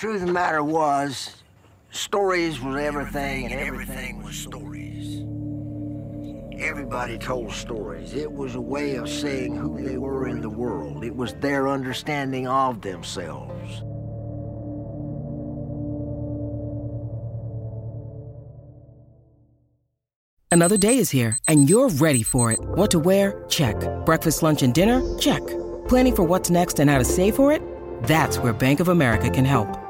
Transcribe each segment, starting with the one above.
Truth of the matter was, stories was everything, and everything was stories. Everybody told stories. It was a way of saying who they were in the world. It was their understanding of themselves. Another day is here, and you're ready for it. What to wear? Check. Breakfast, lunch, and dinner? Check. Planning for what's next and how to save for it? That's where Bank of America can help.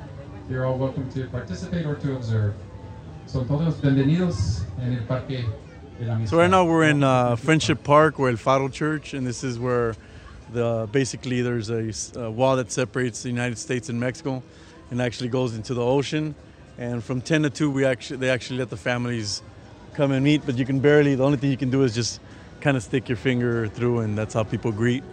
You're all welcome to participate or to observe. Son todos bienvenidos en el Parque de la Amistad. So right now we're in uh, Friendship Park, we're El Faro Church, and this is where the basically there's a wall that separates the United States and Mexico, and actually goes into the ocean. And from 10 to 2, we actually they actually let the families come and meet, but you can barely. The only thing you can do is just kind of stick your finger through, and that's how people greet.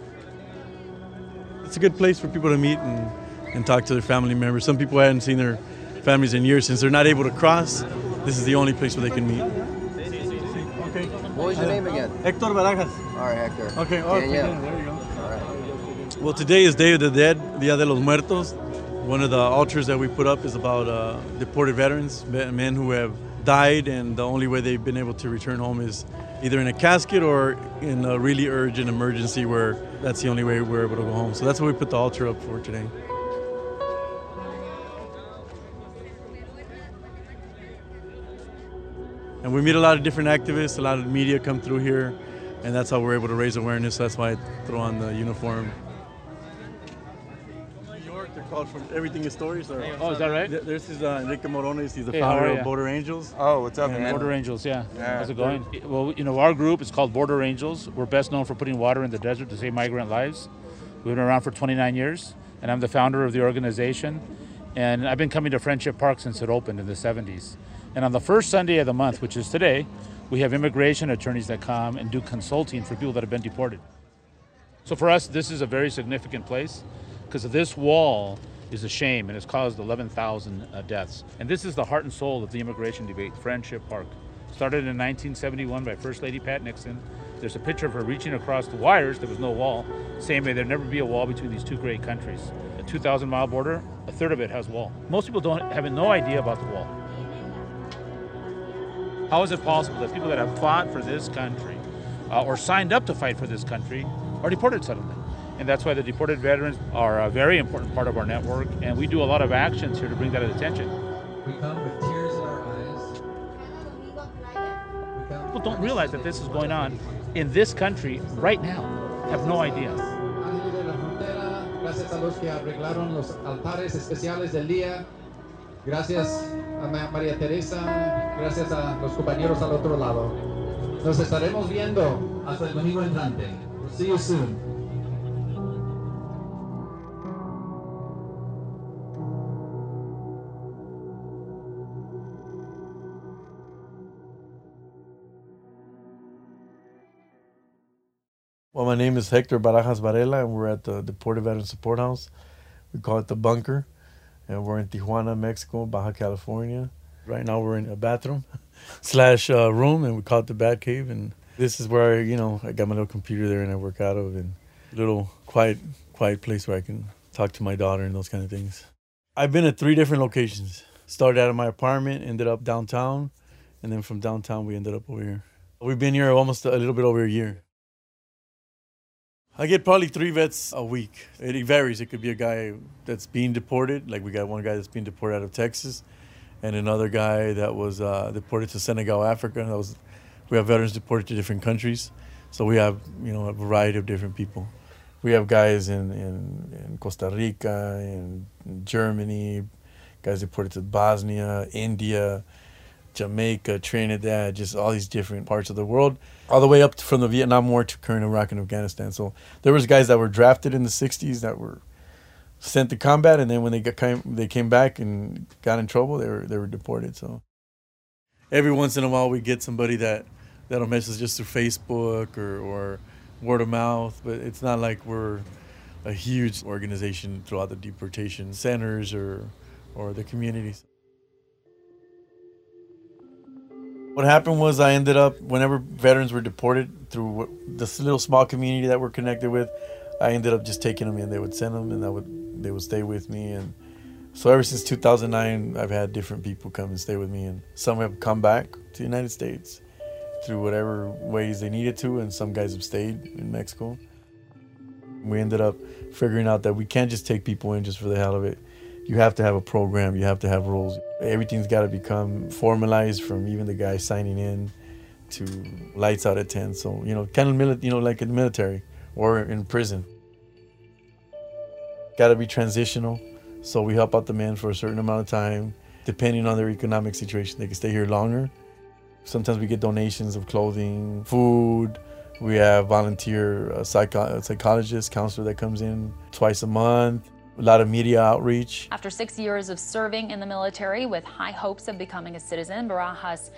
It's a good place for people to meet and, and talk to their family members. Some people hadn't seen their families in years since they're not able to cross. This is the only place where they can meet. Okay. What was your name again? Hector Barajas. All right, Hector. Okay, oh, Danielle. there you go. All right. Well, today is Day of the Dead, Dia de los Muertos. One of the altars that we put up is about uh, deported veterans, men who have died, and the only way they've been able to return home is either in a casket or in a really urgent emergency where that's the only way we're able to go home. So that's what we put the altar up for today. And we meet a lot of different activists, a lot of media come through here, and that's how we're able to raise awareness. That's why I throw on the uniform. New York, they're called from Everything is Stories. Or, Oh, is that right? Th- This is uh, Enrique Morones. He's the Hey, founder of? Border Angels. Oh, what's up, And man? Border Angels, yeah. Yeah. How's it going? Well, you know, our group is called Border Angels. We're best known for putting water in the desert to save migrant lives. We've been around for 29 years, and I'm the founder of the organization. And I've been coming to Friendship Park since it opened in the 70s. And on the first Sunday of the month, which is today, we have immigration attorneys that come and do consulting for people that have been deported. So for us, this is a very significant place because this wall is a shame and has caused 11,000 uh, deaths. And this is the heart and soul of the immigration debate, Friendship Park. Started in 1971 by First Lady Pat Nixon. There's a picture of her reaching across the wires. There was no wall. Same way, there'd never be a wall between these two great countries. A 2,000 mile border, a third of it has wall. Most people don't have no idea about the wall. How is it possible that people that have fought for this country uh, or signed up to fight for this country are deported suddenly? And that's why the deported veterans are a very important part of our network, and we do a lot of actions here to bring that attention. We come with tears in our eyes. People don't realize that this is going on in this country right now. Have no idea. Ángeles de la Frontera, gracias a los que arreglaron los altares especiales del día, gracias a Ma- María Teresa, gracias a los compañeros al otro lado. Nos estaremos viendo hasta el domingo entrante. See you soon. Well, my name is Hector Barajas Varela, and we're at the Deported Veteran Support House. We call it the Bunker, and we're in Tijuana, Mexico, Baja California. Right now, we're in a bathroom slash uh, room, and we call it the Bat Cave. And this is where you know I got my little computer there, and I work out of, and little quiet, quiet place where I can talk to my daughter and those kind of things. I've been at three different locations. Started out of my apartment, ended up downtown, and then from downtown we ended up over here. We've been here almost a little bit over a year. I get probably three vets a week. It varies. It could be a guy that's being deported, like we got one guy that's being deported out of Texas, and another guy that was uh, deported to Senegal, Africa. That was, we have veterans deported to different countries, so we have you know a variety of different people. We have guys in, in, in Costa Rica, in Germany, guys deported to Bosnia, India, Jamaica, Trinidad, just all these different parts of the world, all the way up from the Vietnam War to current Iraq and Afghanistan. So there was guys that were drafted in the '60s that were sent to combat, and then when they got came, they came back and got in trouble, they were they were deported. So every once in a while, we get somebody that that'll message just through Facebook or or word of mouth, but it's not like we're a huge organization throughout the deportation centers or or the communities. What happened was I ended up whenever veterans were deported through this little small community that we're connected with, I ended up just taking them in. They would send them, and I would they would stay with me. And so ever since 2009, I've had different people come and stay with me, and some have come back to the United States through whatever ways they needed to, and some guys have stayed in Mexico. We ended up figuring out that we can't just take people in just for the hell of it. You have to have a program. You have to have rules. Everything's got to become formalized from even the guy signing in to lights out at 10. So, you know, kind of, mili- you know, like in the military or in prison. Got to be transitional. So we help out the men for a certain amount of time. Depending on their economic situation, they can stay here longer. Sometimes we get donations of clothing, food. We have volunteer uh, psycho- psychologist, counselor that comes in twice a month. A lot of media outreach. After six years of serving in the military with high hopes of becoming a citizen, Barajas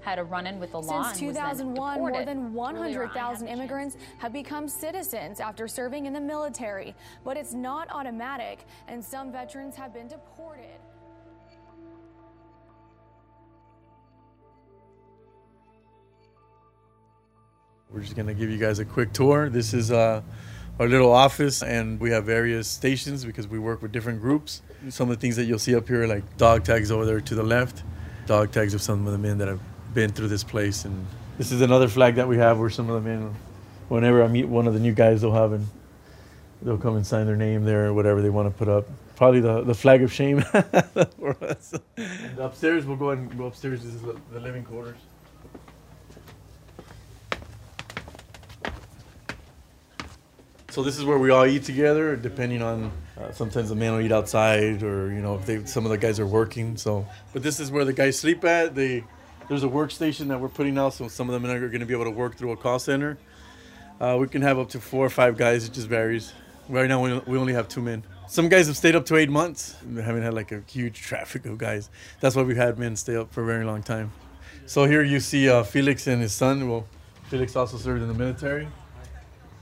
had a run-in with the law. Since and was then 2001, more than 100,000 immigrants have become citizens after serving in the military. But it's not automatic, and some veterans have been deported. We're just gonna give you guys a quick tour. This is uh, our little office, and we have various stations because we work with different groups. Some of the things that you'll see up here, like dog tags over there to the left, dog tags of some of the men that have been through this place. And this is another flag that we have where some of the men, whenever I meet one of the new guys, they'll have and they'll come and sign their name there or whatever they want to put up. Probably the, the flag of shame for us. And upstairs, we'll go and go upstairs. This is the living quarters. So this is where we all eat together, depending on. Uh, sometimes the men will eat outside, or you know, if they some of the guys are working. So, but this is where the guys sleep at. They there's a workstation that we're putting out, so some of the men are going to be able to work through a call center. Uh, we can have up to four or five guys. It just varies. Right now, we, we only have two men. Some guys have stayed up to eight months. We haven't had like a huge traffic of guys. That's why we've had men stay up for a very long time. So here you see uh, Felix and his son. Well, Felix also served in the military,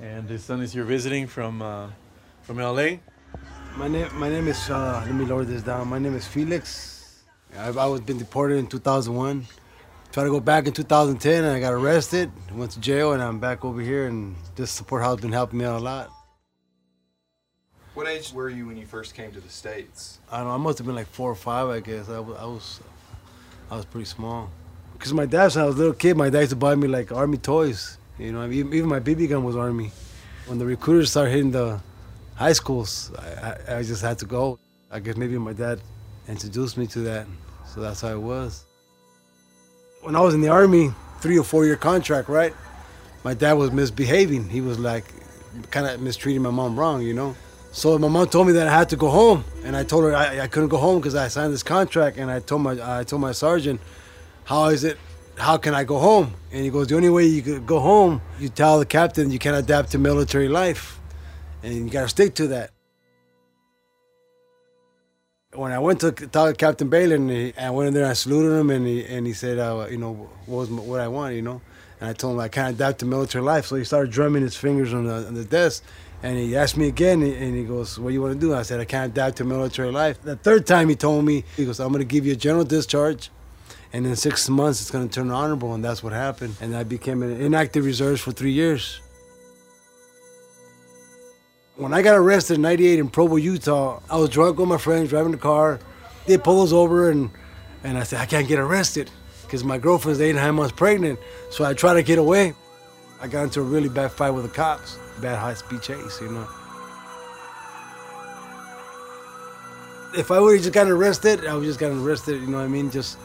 and his son is here visiting from uh, from LA. My name, my name is. Uh, let me lower this down. My name is Felix. I've, I was been deported in 2001. Tried to go back in 2010, and I got arrested. Went to jail, and I'm back over here. And this support house been helping me out a lot. What age were you when you first came to the States? I don't know. I must have been like four or five, I guess. I was, I was, I was pretty small. Cause my dad, when I was a little kid, my dad used to buy me like army toys. You know, even my BB gun was army. When the recruiters started hitting the high schools, I, I, I just had to go. I guess maybe my dad introduced me to that, so that's how it was. When I was in the army, three or four year contract, right? My dad was misbehaving. He was like, kind of mistreating my mom wrong, you know. So my mom told me that I had to go home, and I told her I, I couldn't go home because I signed this contract. And I told my I told my sergeant, "How is it? How can I go home?" And he goes, "The only way you could go home, you tell the captain you can't adapt to military life, and you got to stick to that." When I went to to Captain Baylor, and he, I went in there, I saluted him, and he and he said, uh, "You know, what was what I want, you know." And I told him I can't adapt to military life. So he started drumming his fingers on the, on the desk. And he asked me again, and he goes, What do you want to do? I said, I can't adapt to military life. The third time he told me, he goes, I'm going to give you a general discharge. And in six months, it's going to turn honorable. And that's what happened. And I became an inactive reserves for three years. When I got arrested in 98 in Provo, Utah, I was drunk with my friends driving the car. They pulled us over, and, and I said, I can't get arrested because my girlfriend's eight and a half months pregnant. So I tried to get away. I got into a really bad fight with the cops, bad high speed chase, you know. If I would have just gotten arrested, I would just gotten arrested, you know what I mean, just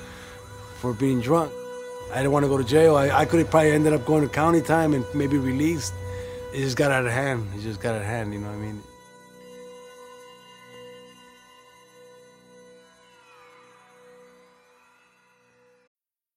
for being drunk. I didn't want to go to jail. I, I could have probably ended up going to county time and maybe released. It just got out of hand. It just got out of hand, you know what I mean?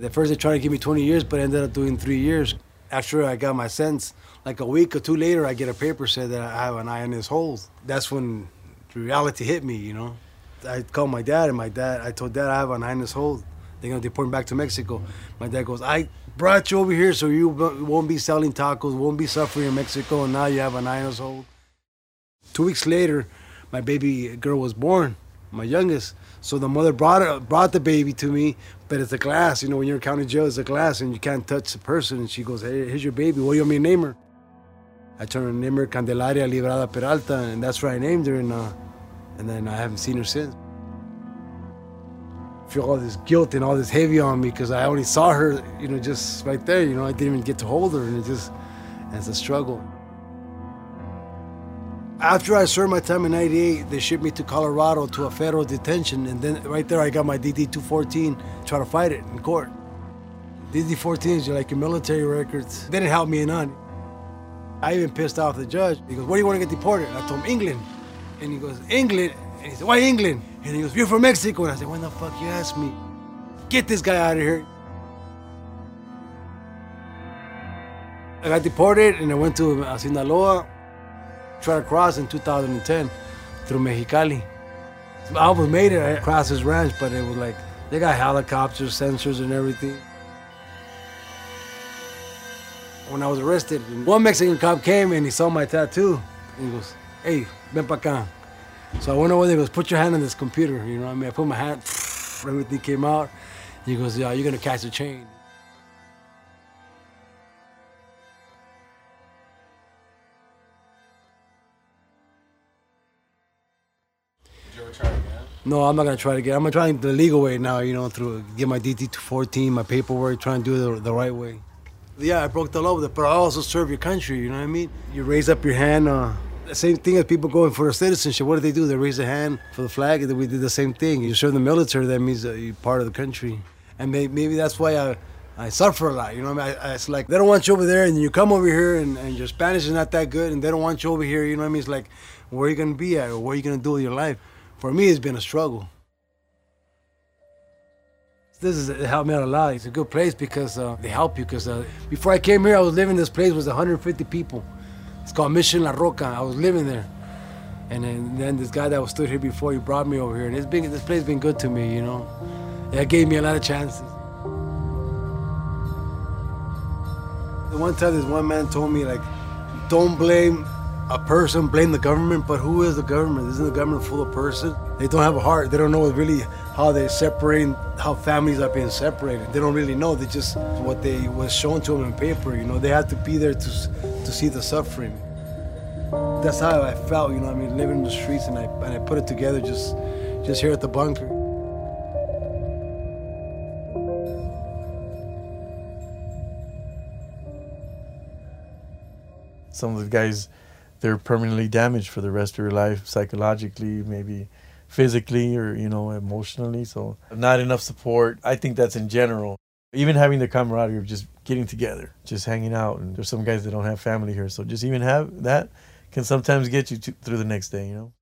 At first, they tried to give me 20 years, but I ended up doing three years. After I got my sentence, like a week or two later, I get a paper said that I have an INS hold. That's when reality hit me, you know. I called my dad, and my dad, I told dad I have an INS hold. They're gonna deport me back to Mexico. My dad goes, I brought you over here so you won't be selling tacos, won't be suffering in Mexico, and now you have an INS hold. Two weeks later, my baby girl was born, my youngest. So the mother brought brought the baby to me, but it's a glass. You know, when you're in county jail, it's a glass, and you can't touch the person. And she goes, "Hey, here's your baby. What do you want me to name her?" I turned her name her Candelaria Librada Peralta, and that's where I named her. And uh, and then I haven't seen her since. I feel all this guilt and all this heavy on me because I only saw her, you know, just right there. You know, I didn't even get to hold her, and it just, it's a struggle. After I served my time in 98, they shipped me to Colorado to a federal detention. And then right there, I got my DD 214, try to fight it in court. DD 14 is like your military records. They didn't help me in none. I even pissed off the judge. He goes, Where do you want to get deported? I told him, England. And he goes, England? And he said, Why England? And he goes, You're from Mexico. And I said, When the fuck you ask me? Get this guy out of here. I got deported and I went to Sinaloa tried to cross in 2010 through Mexicali. I almost made it across his ranch, but it was like they got helicopters, sensors, and everything. When I was arrested, one Mexican cop came and he saw my tattoo. He goes, "Hey, ven pa acá." So I went over there. He goes, "Put your hand on this computer." You know what I mean? I put my hand. Everything came out. He goes, "Yeah, you're gonna catch the chain." No, I'm not gonna try to get. I'm gonna try the legal way now. You know, through get my DD 14, my paperwork, try and do it the, the right way. Yeah, I broke the law with it, but I also serve your country. You know what I mean? You raise up your hand. Uh, the same thing as people going for a citizenship. What do they do? They raise a hand for the flag. And we did the same thing. You serve the military. That means you're part of the country. And maybe, that's why I. I suffer a lot, you know. What I mean, I, it's like they don't want you over there, and you come over here, and, and your Spanish is not that good, and they don't want you over here. You know what I mean? It's like, where are you gonna be at, or what are you gonna do with your life? For me, it's been a struggle. This has helped me out a lot. It's a good place because uh, they help you. Because uh, before I came here, I was living in this place with 150 people. It's called Mission La Roca. I was living there. And then, then this guy that was stood here before, he brought me over here. And it's been, this place has been good to me, you know. It gave me a lot of chances. One time, this one man told me, like, don't blame a person, blame the government, but who is the government? Isn't the government full of person? They don't have a heart. They don't know really how they're separating, how families are being separated. They don't really know. They just what they was shown to them in paper. You know, they have to be there to to see the suffering. That's how I felt. You know, I mean, living in the streets, and I and I put it together just just here at the bunker. Some of the guys, they're permanently damaged for the rest of their life, psychologically, maybe physically or you know emotionally so not enough support. I think that's in general. Even having the camaraderie of just getting together just hanging out and there's some guys that don't have family here so just even have that can sometimes get you to, through the next day you know?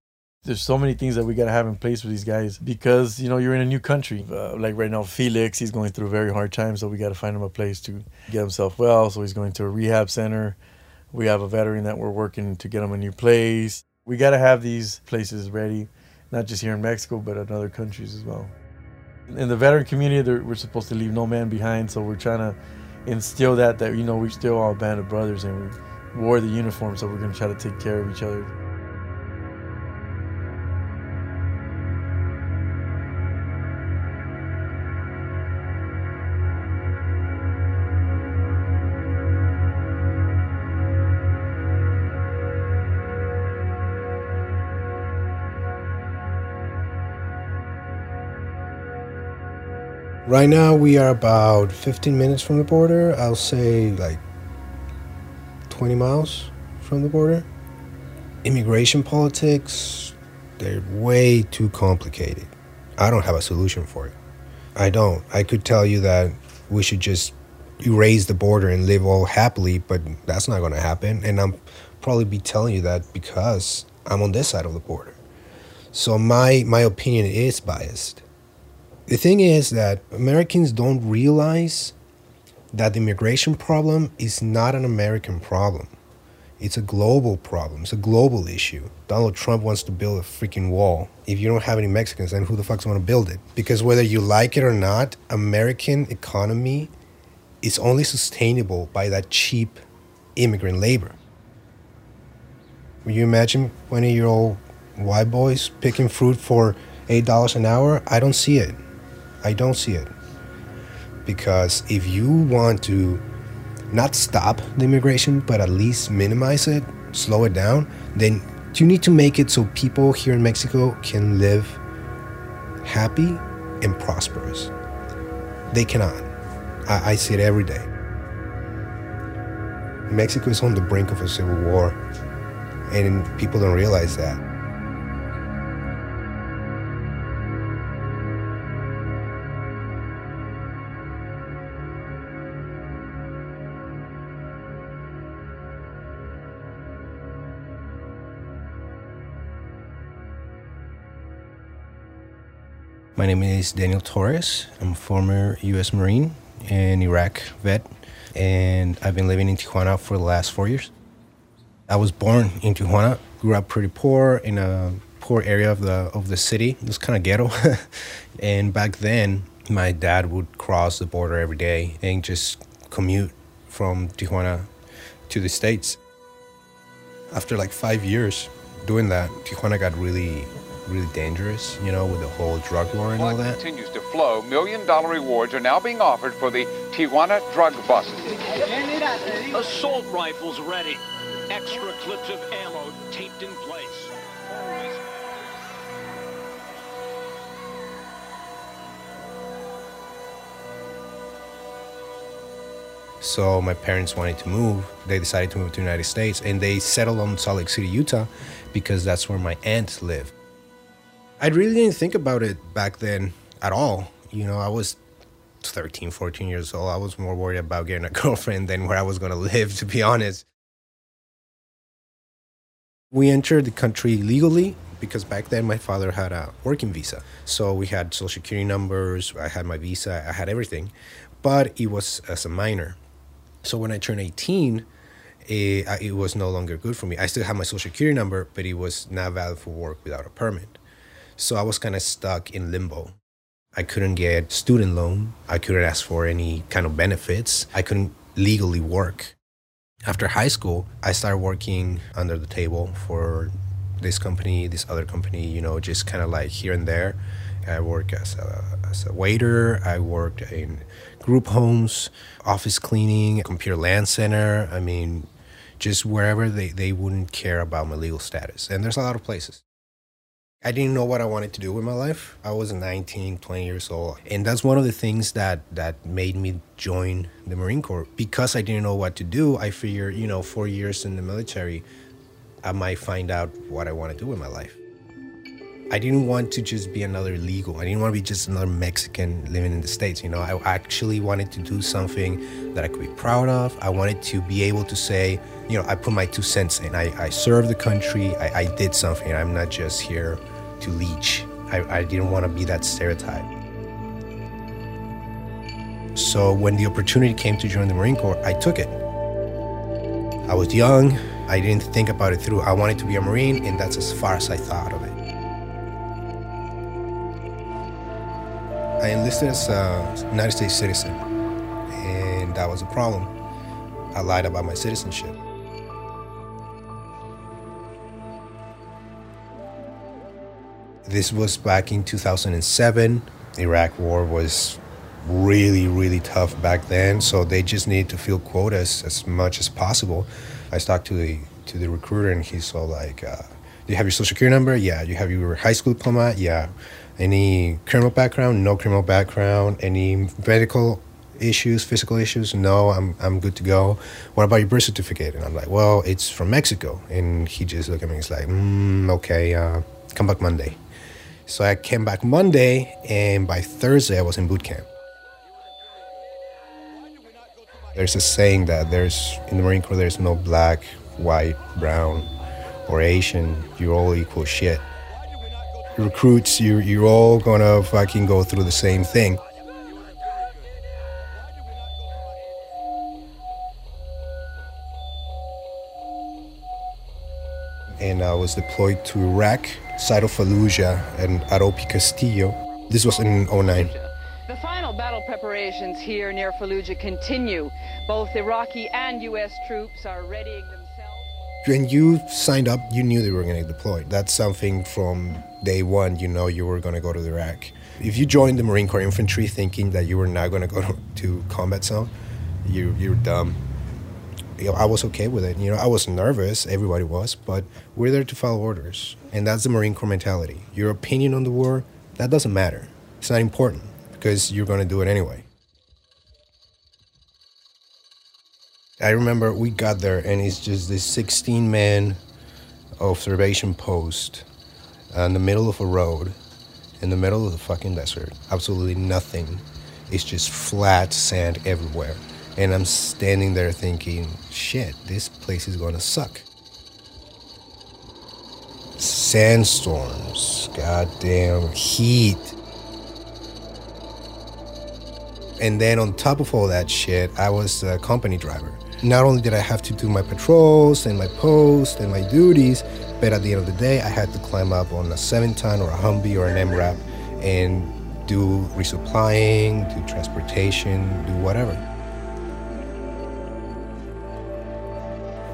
There's so many things that we got to have in place for these guys because you know you're in a new country. Uh, like right now felix he's going through a very hard time so we got to find him a place to get himself well so he's going to a rehab center we have a veteran that we're working to get him a new place we got to have these places ready not just here in Mexico, but in other countries as well. In the veteran community, we're supposed to leave no man behind, so we're trying to instill that, that, you know, we're still all a band of brothers and we wore the uniform, so we're going to try to take care of each other. Right now, we are about 15 minutes from the border. I'll say like 20 miles from the border. Immigration politics, they're way too complicated. I don't have a solution for it. I don't. I could tell you that we should just erase the border and live all happily, but that's not going to happen. And I'm probably be telling you that because I'm on this side of the border. So my my opinion is biased. The thing is that Americans don't realize that the immigration problem is not an American problem. It's a global problem. It's a global issue. Donald Trump wants to build a freaking wall. If you don't have any Mexicans, then who the fuck's to build it? Because whether you like it or not, American economy is only sustainable by that cheap immigrant labor. Will you imagine 20 year old white boys picking fruit for $8 an hour? I don't see it. I don't see it. Because if you want to not stop the immigration, but at least minimize it, slow it down, then you need to make it so people here in Mexico can live happy and prosperous. They cannot. I, I see it every day. Mexico is on the brink of a civil war, and people don't realize that. My name is Daniel Torres. I'm a former U.S. Marine and Iraq vet, and I've been living in Tijuana for the last four years. I was born in Tijuana, grew up pretty poor in a poor area of the of the city. It was kind of ghetto, and back then my dad would cross the border every day and just commute from Tijuana to the states. After like five years doing that, Tijuana got really really dangerous, you know, with the whole drug war and all that. continues to flow. Million dollar rewards are now being offered for the Tijuana drug bust. Assault rifles ready. Extra clips of ammo taped in place. So my parents wanted to move. They decided to move to the United States and they settled on Salt Lake City, Utah because that's where my aunt lived. I really didn't think about it back then at all. You know, I was 13, 14 years old. I was more worried about getting a girlfriend than where I was going to live, to be honest. We entered the country legally because back then my father had a working visa. So we had social security numbers, I had my visa, I had everything, but it was as a minor. So when I turned 18, it, uh, it was no longer good for me. I still had my social security number, but it was not valid for work without a permit. So I was kind of stuck in limbo. I couldn't get student loan. I couldn't ask for any kind of benefits. I couldn't legally work. After high school, I started working under the table for this company, this other company, you know, just kind of like here and there. I worked as a, as a waiter. I worked in group homes, office cleaning, computer land center. I mean, just wherever they, they wouldn't care about my legal status. And there's a lot of places. I didn't know what I wanted to do with my life. I was 19, 20 years old. And that's one of the things that, that made me join the Marine Corps. Because I didn't know what to do, I figured, you know, four years in the military, I might find out what I want to do with my life. I didn't want to just be another legal. I didn't want to be just another Mexican living in the States. You know, I actually wanted to do something that I could be proud of. I wanted to be able to say, you know, I put my two cents in. I, I served the country. I, I did something. I'm not just here to leech. I, I didn't want to be that stereotype. So when the opportunity came to join the Marine Corps, I took it. I was young. I didn't think about it through. I wanted to be a Marine, and that's as far as I thought of it. I enlisted as a United States citizen, and that was a problem. I lied about my citizenship. This was back in 2007. Iraq war was really, really tough back then, so they just needed to fill quotas as much as possible. I talked to the to the recruiter, and he's all like, uh, "Do you have your social security number? Yeah. Do you have your high school diploma? Yeah." Any criminal background? No criminal background. Any medical issues, physical issues? No, I'm, I'm good to go. What about your birth certificate? And I'm like, well, it's from Mexico. And he just looked at me. He's like, mm, okay, uh, come back Monday. So I came back Monday, and by Thursday I was in boot camp. There's a saying that there's in the Marine Corps there's no black, white, brown, or Asian. You're all equal shit. Recruits, you're, you're all gonna fucking go through the same thing. And I was deployed to Iraq, side of Fallujah, and Aropi Castillo. This was in 09. The final battle preparations here near Fallujah continue. Both Iraqi and U.S. troops are readying. When you signed up, you knew they were going to deploy. That's something from day one, you know you were going to go to Iraq. If you joined the Marine Corps infantry thinking that you were not going to go to combat zone, you, you're dumb. I was okay with it. You know, I was nervous, everybody was, but we're there to follow orders. And that's the Marine Corps mentality. Your opinion on the war, that doesn't matter. It's not important because you're going to do it anyway. I remember we got there and it's just this 16 man observation post in the middle of a road, in the middle of the fucking desert. Absolutely nothing. It's just flat sand everywhere. And I'm standing there thinking, shit, this place is gonna suck. Sandstorms, goddamn heat. And then on top of all that shit, I was a company driver. Not only did I have to do my patrols and my posts and my duties, but at the end of the day, I had to climb up on a seven ton or a Humvee or an MRAP and do resupplying, do transportation, do whatever.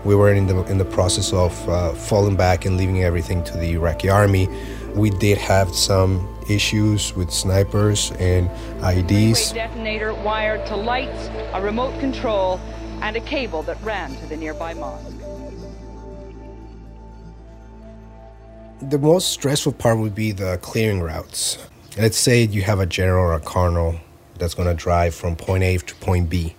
We were in the in the process of uh, falling back and leaving everything to the Iraqi army. We did have some issues with snipers and IEDs. A detonator wired to lights, a remote control, and a cable that ran to the nearby mosque. The most stressful part would be the clearing routes. Let's say you have a general or a colonel that's going to drive from point A to point B.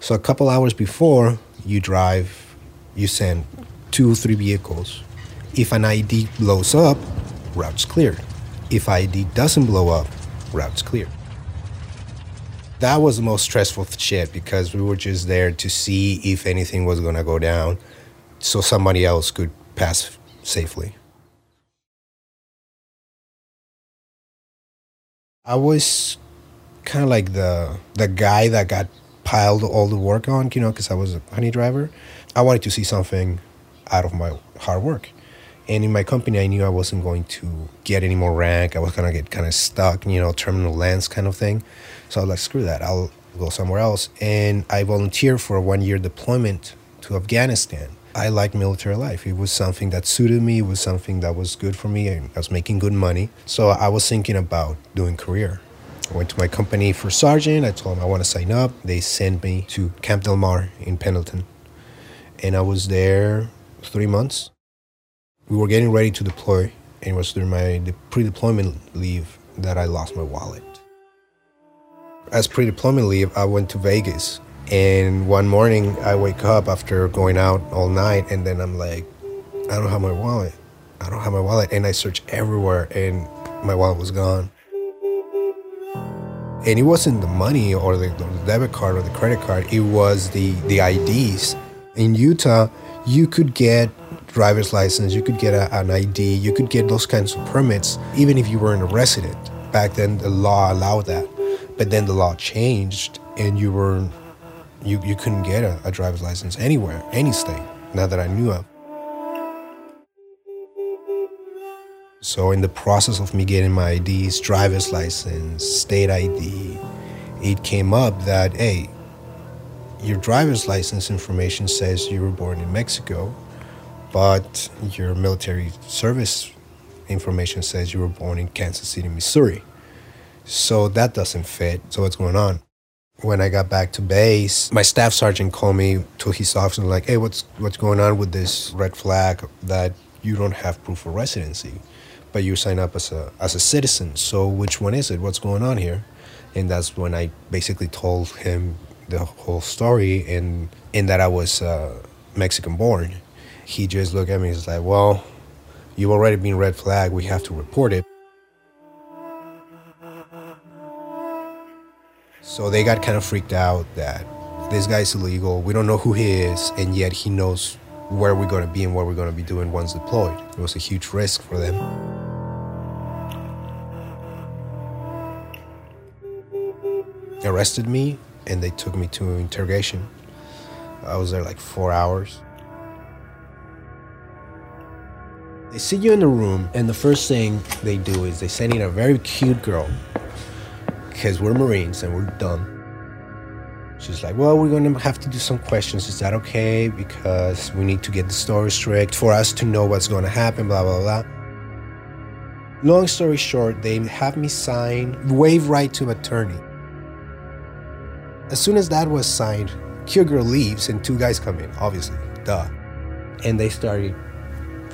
So a couple hours before you drive, you send two, or three vehicles. If an ID blows up, route's cleared. If ID doesn't blow up, route's cleared. That was the most stressful shit because we were just there to see if anything was gonna go down so somebody else could pass safely. I was kind of like the the guy that got piled all the work on, you know, because I was a honey driver. I wanted to see something out of my hard work. And in my company, I knew I wasn't going to get any more rank. I was to get kind of stuck, you know, terminal lance kind of thing. So I was like, screw that. I'll go somewhere else. And I volunteered for a one year deployment to Afghanistan. I liked military life. It was something that suited me. It was something that was good for me. I was making good money. So I was thinking about doing career. I went to my company for sergeant. I told them I want to sign up. They sent me to Camp Del Mar in Pendleton. And I was there three months. We were getting ready to deploy, and it was during my pre deployment leave that I lost my wallet. As pre deployment leave, I went to Vegas. And one morning, I wake up after going out all night, and then I'm like, I don't have my wallet. I don't have my wallet. And I search everywhere, and my wallet was gone. And it wasn't the money or the, the debit card or the credit card, it was the, the IDs. In Utah, you could get driver's license, you could get a, an ID, you could get those kinds of permits, even if you weren't a resident. Back then, the law allowed that, but then the law changed, and you were you you couldn't get a, a driver's license anywhere, any state. Not that I knew of. So in the process of me getting my IDs, driver's license, state ID, it came up that hey, your driver's license information says you were born in Mexico, but your military service information says you were born in Kansas City, Missouri. So that doesn't fit. So what's going on? When I got back to base, my staff sergeant called me to his office and like, "Hey, what's what's going on with this red flag that you don't have proof of residency?" but you sign up as a as a citizen. So which one is it? What's going on here? And that's when I basically told him the whole story and in that I was uh, Mexican born. He just looked at me and was like, "Well, you've already been red flag. We have to report it." So they got kind of freaked out that this guy's illegal. We don't know who he is, and yet he knows where we're going to be and what we're going to be doing once deployed. It was a huge risk for them. Arrested me and they took me to interrogation. I was there like four hours. They sit you in the room, and the first thing they do is they send in a very cute girl because we're Marines and we're dumb. She's like, Well, we're gonna have to do some questions. Is that okay? Because we need to get the story straight for us to know what's gonna happen, blah, blah, blah. Long story short, they have me sign waive right to attorney. As soon as that was signed, cute girl leaves and two guys come in, obviously, duh. And they started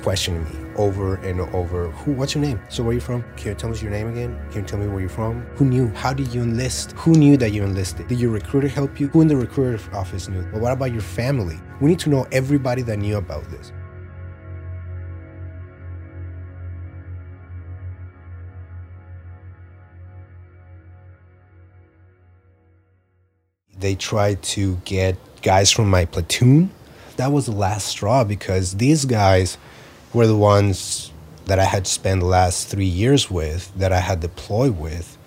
questioning me over and over. Who? What's your name? So where are you from? Can you tell us your name again? Can you tell me where you're from? Who knew? How did you enlist? Who knew that you enlisted? Did your recruiter help you? Who in the recruiter office knew? But what about your family? We need to know everybody that knew about this. They tried to get guys from my platoon. That was the last straw because these guys were the ones that I had spent the last three years with, that I had deployed with.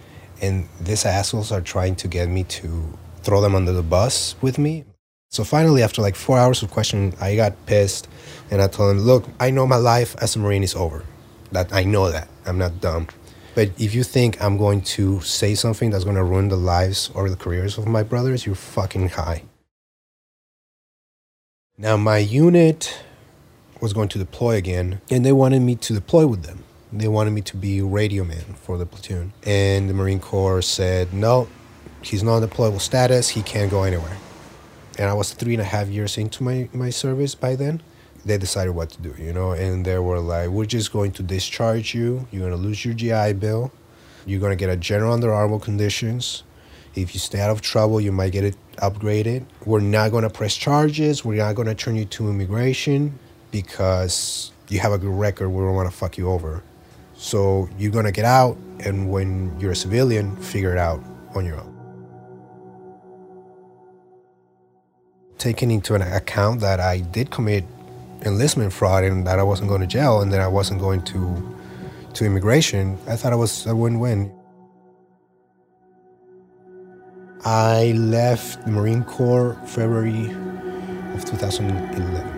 And these assholes are trying to get me to throw them under the bus with me. So finally, after like four hours of questioning, I got pissed and I told them, look, I know my life as a Marine is over. That I know that. I'm not dumb. But if you think I'm going to say something that's going to ruin the lives or the careers of my brothers, you're fucking high. Now, my unit was going to deploy again, and they wanted me to deploy with them. They wanted me to be radio man for the platoon. And the Marine Corps said, no, he's not deployable status, he can't go anywhere. And I was three and a half years into my, my service by then. They decided what to do, you know, and they were like, we're just going to discharge you. You're going to lose your GI Bill. You're going to get a general under honorable conditions. If you stay out of trouble, you might get it upgraded. We're not going to press charges. We're not going to turn you to immigration because you have a good record. We don't want to fuck you over. So you're going to get out, and when you're a civilian, figure it out on your own. Taking into account that I did commit enlistment fraud and that I wasn't going to jail and that I wasn't going to to immigration, I thought it was a win-win. I left the Marine Corps February of 2011.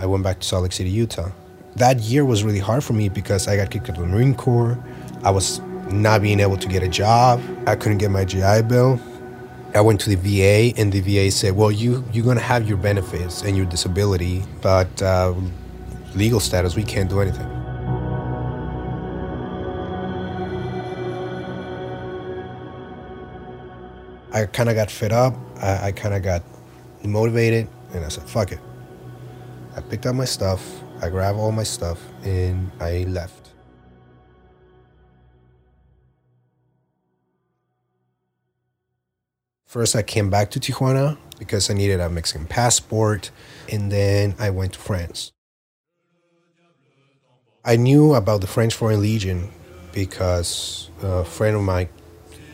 I went back to Salt Lake City, Utah. That year was really hard for me because I got kicked out of the Marine Corps. I was not being able to get a job. I couldn't get my GI Bill. I went to the VA, and the VA said, "Well, you you're gonna have your benefits and your disability, but uh, legal status, we can't do anything." I kind of got fed up. I, I kind of got motivated, and I said, "Fuck it." Picked up my stuff, I grabbed all my stuff, and I left. First, I came back to Tijuana because I needed a Mexican passport, and then I went to France. I knew about the French Foreign Legion because a friend of mine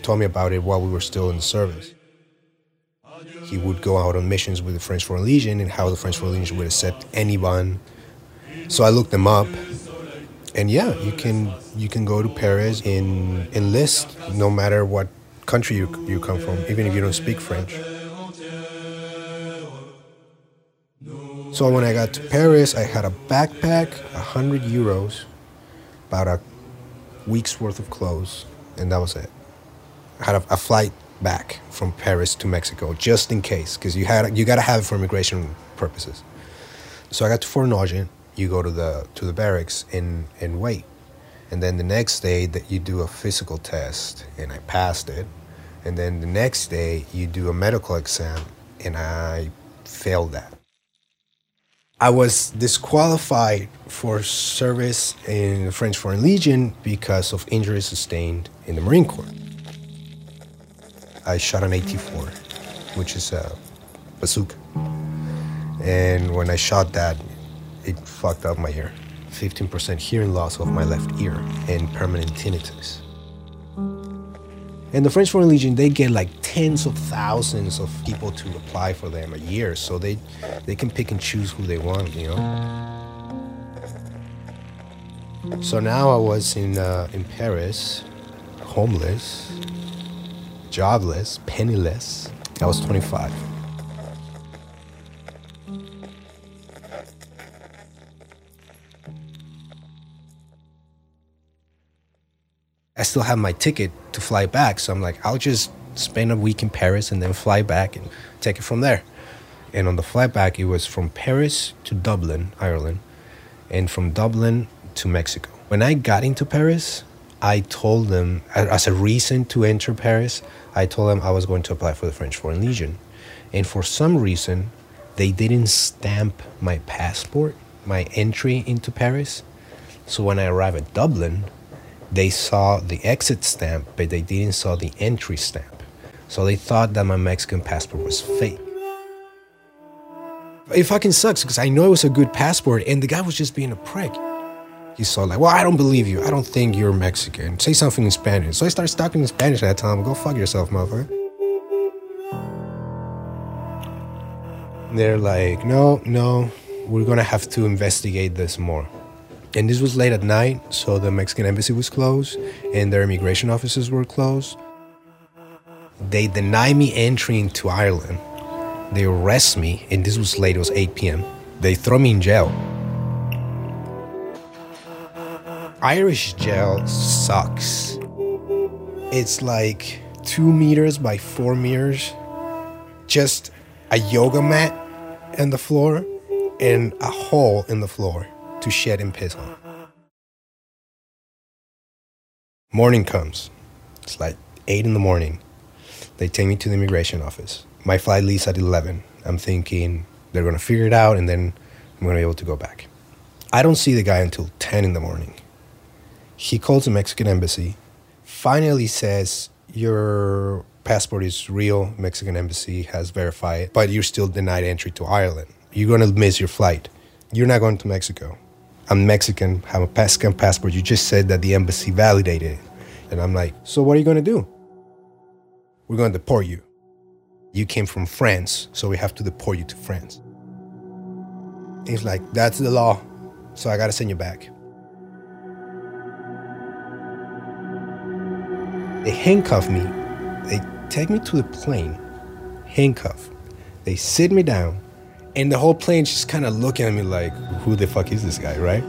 told me about it while we were still in service he would go out on missions with the French Foreign Legion and how the French Foreign Legion would accept anyone. So I looked them up, and yeah, you can you can go to Paris and enlist no matter what country you, you come from, even if you don't speak French. So when I got to Paris, I had a backpack, a hundred euros, about a week's worth of clothes, and that was it. I had a, a flight back from Paris to Mexico just in case, because you had you got to have it for immigration purposes. So I got to Fort Nogent. You go to the to the barracks and and wait, and then the next day that you do a physical test, and I passed it, and then the next day you do a medical exam, and I failed that. I was disqualified for service in the French Foreign Legion because of injuries sustained in the Marine Corps. I shot an AT-4, which is a bazooka. And when I shot that, it fucked up my ear. 15% hearing loss of my left ear and permanent tinnitus. And the French Foreign Legion, they get like tens of thousands of people to apply for them a year, so they they can pick and choose who they want, you know. So now I was in uh, in Paris, homeless, jobless, penniless. I was 25. I still have my ticket to fly back. So I'm like, I'll just spend a week in Paris and then fly back and take it from there. And on the flight back, it was from Paris to Dublin, Ireland, and from Dublin to Mexico. When I got into Paris, I told them, as a reason to enter Paris, I told them I was going to apply for the French Foreign Legion. And for some reason, they didn't stamp my passport, my entry into Paris. So when I arrived at Dublin, they saw the exit stamp, but they didn't saw the entry stamp. So they thought that my Mexican passport was fake. It fucking sucks because I know it was a good passport and the guy was just being a prick. He saw like, well, I don't believe you. I don't think you're Mexican. Say something in Spanish. So I started talking in Spanish at that time. Go fuck yourself, motherfucker. They're like, no, no, we're gonna have to investigate this more. And this was late at night, so the Mexican embassy was closed and their immigration offices were closed. They deny me entry into Ireland. They arrest me, and this was late, it was 8 p.m. They throw me in jail. Irish jail sucks. It's like two meters by four meters, just a yoga mat on the floor, and a hole in the floor to shed and piss on. Morning comes. It's like 8 in the morning. They take me to the immigration office. My flight leaves at 11. I'm thinking they're going to figure it out and then I'm going to be able to go back. I don't see the guy until 10 in the morning. He calls the Mexican embassy, finally says, Your passport is real. Mexican embassy has verified, but you're still denied entry to Ireland. You're going to miss your flight. You're not going to Mexico. I'm Mexican, have a Mexican passport. You just said that the embassy validated it. And I'm like, so what are you going to do? We're going to deport you. You came from France, so we have to deport you to France. He's like, that's the law, so I got to send you back. They handcuff me. They take me to the plane, handcuff. They sit me down, and the whole plane's just kind of looking at me like, who the fuck is this guy, right?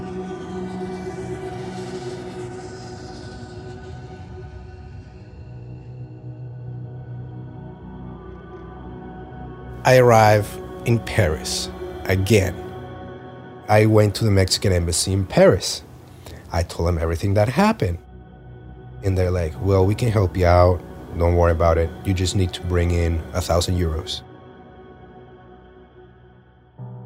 I arrive in Paris again. I went to the Mexican embassy in Paris. I told them everything that happened. And they're like, well, we can help you out. Don't worry about it. You just need to bring in a thousand euros.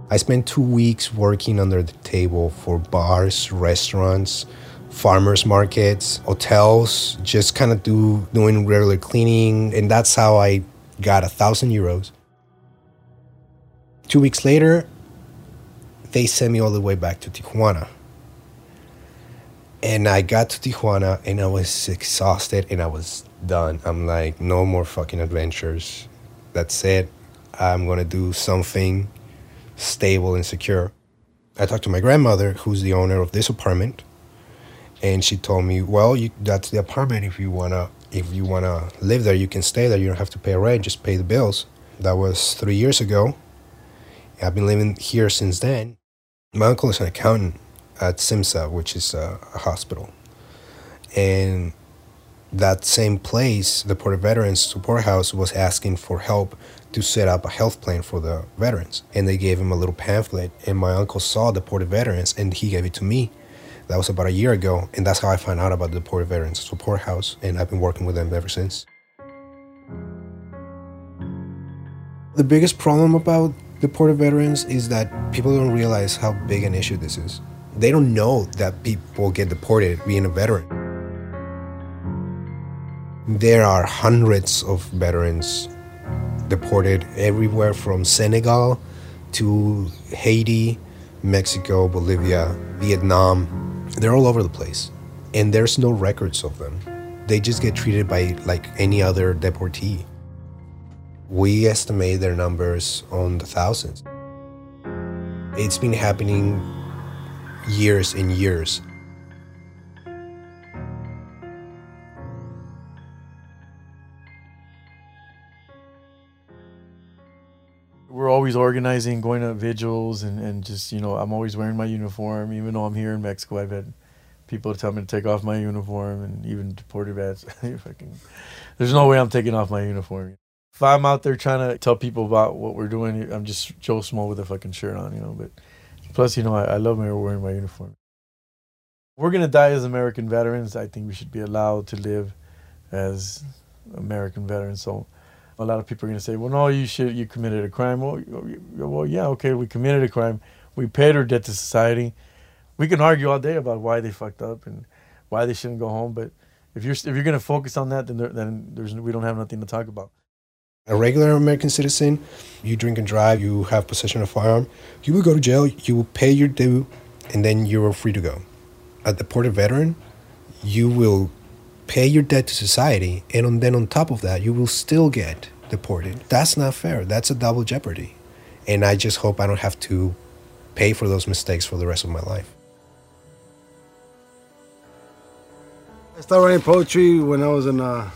I spent two weeks working under the table for bars, restaurants, farmers markets, hotels, just kind of do doing regular cleaning, and that's how I got a thousand euros. Two weeks later, they sent me all the way back to Tijuana. And I got to Tijuana and I was exhausted and I was done. I'm like, no more fucking adventures. That's it. I'm gonna do something stable and secure. I talked to my grandmother, who's the owner of this apartment, and she told me, "Well, you, that's the apartment. If you wanna, if you wanna live there, you can stay there. You don't have to pay rent. Just pay the bills." That was three years ago. I've been living here since then. My uncle is an accountant at Simsa, which is a, a hospital, and that same place, the Deported Veterans Support House, was asking for help to set up a health plan for the veterans. And they gave him a little pamphlet, and my uncle saw the Deported Veterans, and he gave it to me. That was about a year ago, and that's how I found out about the Deported Veterans Support House, and I've been working with them ever since. The biggest problem about deported veterans is that people don't realize how big an issue this is. They don't know that people get deported being a veteran. There are hundreds of veterans deported everywhere from Senegal to Haiti, Mexico, Bolivia, Vietnam. They're all over the place. And there's no records of them. They just get treated by like any other deportee. We estimate their numbers on the thousands. It's been happening years and years. We're always organizing, going to vigils, and, and just, you know, I'm always wearing my uniform. Even though I'm here in Mexico, I've had people tell me to take off my uniform and even deported vets. There's no way I'm taking off my uniform. If I'm out there trying to tell people about what we're doing, I'm just Joe Small with a fucking shirt on, you know. But plus, you know, I, I love wearing my uniform. We're gonna die as American veterans. I think we should be allowed to live as American veterans. So a lot of people are going to say, well, no, you should, you committed a crime. Well, well, yeah, okay, we committed a crime. We paid our debt to society. We can argue all day about why they fucked up and why they shouldn't go home. But if you're if you're going to focus on that, then there, then there's we don't have nothing to talk about. A regular American citizen, you drink and drive, you have possession of a firearm, you will go to jail, you will pay your due, and then you are free to go. A deported veteran, you will pay your debt to society, and then on top of that, you will still get deported. That's not fair. That's a double jeopardy. And I just hope I don't have to pay for those mistakes for the rest of my life. I started writing poetry when I was in uh,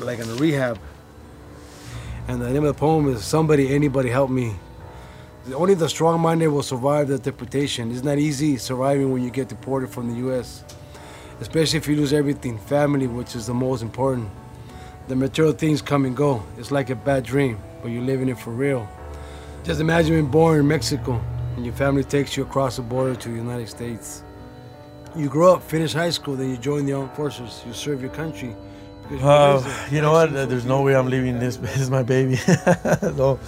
like in a rehab. And the name of the poem is Somebody, Anybody Help Me. Only the strong minded will survive the deportation. It's not easy surviving when you get deported from the US, especially if you lose everything family, which is the most important. The material things come and go. It's like a bad dream, but you're living it for real. Just imagine being born in Mexico and your family takes you across the border to the United States. You grow up, finish high school, then you join the armed forces. You serve your country. Uh, you know what? There's no way I'm leaving this. This is my baby. so,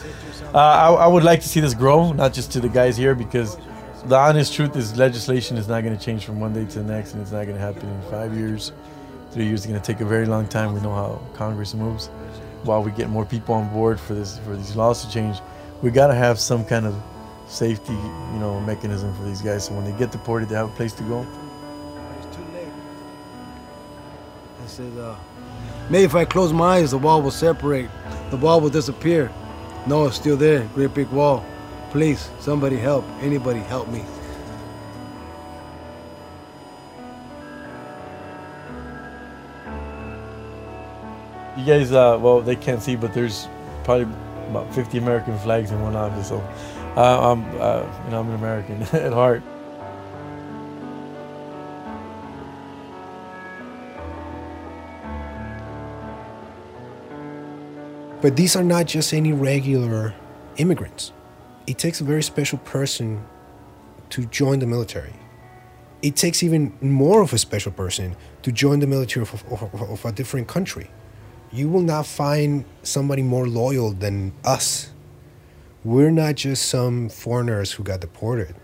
uh, I, I would like to see this grow, not just to the guys here, because the honest truth is legislation is not going to change from one day to the next, and it's not going to happen in five years, three years. It's going to take a very long time. We know how Congress moves. While we get more people on board for this, for these laws to change, we got to have some kind of safety, you know, mechanism for these guys. So when they get deported, they have a place to go. It's too late. I said, uh, maybe if I close my eyes, the wall will separate. The wall will disappear. No, it's still there. Great big wall. Please, somebody help. Anybody help me. You guys, uh, well, they can't see, but there's probably about 50 American flags in one office. So, uh, I'm, uh, you know, I'm an American at heart. But these are not just any regular immigrants. It takes a very special person to join the military. It takes even more of a special person to join the military of, of, of a different country. You will not find somebody more loyal than us. We're not just some foreigners who got deported.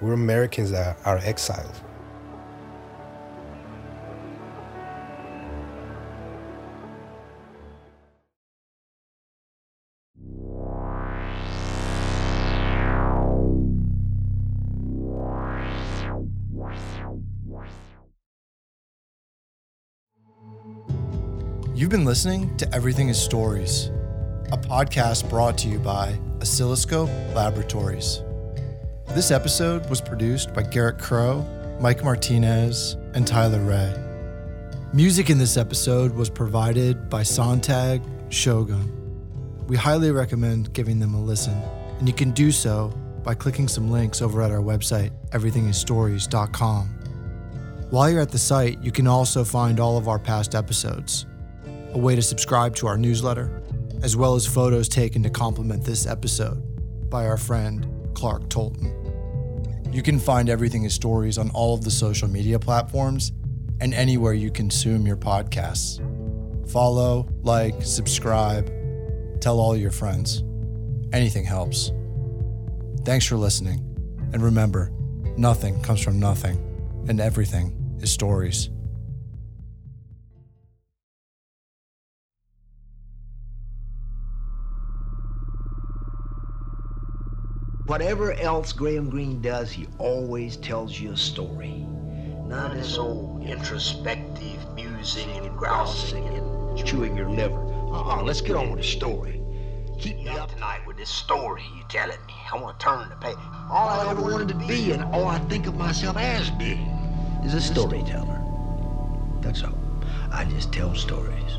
We're Americans that are exiled. You've been listening to Everything is Stories, a podcast brought to you by Oscilloscope Laboratories. This episode was produced by Garrett Crowe, Mike Martinez, and Tyler Wray. Music in this episode was provided by Sontag Shogun. We highly recommend giving them a listen, and you can do so by clicking some links over at our website, everythingisstories.com. While you're at the site, you can also find all of our past episodes, a way to subscribe to our newsletter, as well as photos taken to complement this episode by our friend Clark Tolton. You can find Everything is Stories on all of the social media platforms and anywhere you consume your podcasts. Follow, like, subscribe, tell all your friends. anything helps. Thanks for listening. And remember, nothing comes from nothing, and everything is stories. Whatever else Graham Greene does, he always tells you a story. None of this old introspective musing and grousing and chewing your liver. Uh-uh, let's get on with the story. Keep me up tonight with this story you're telling me. I want to turn the page. All I ever wanted to be and all I think of myself as being is a storyteller. That's all. I just tell stories.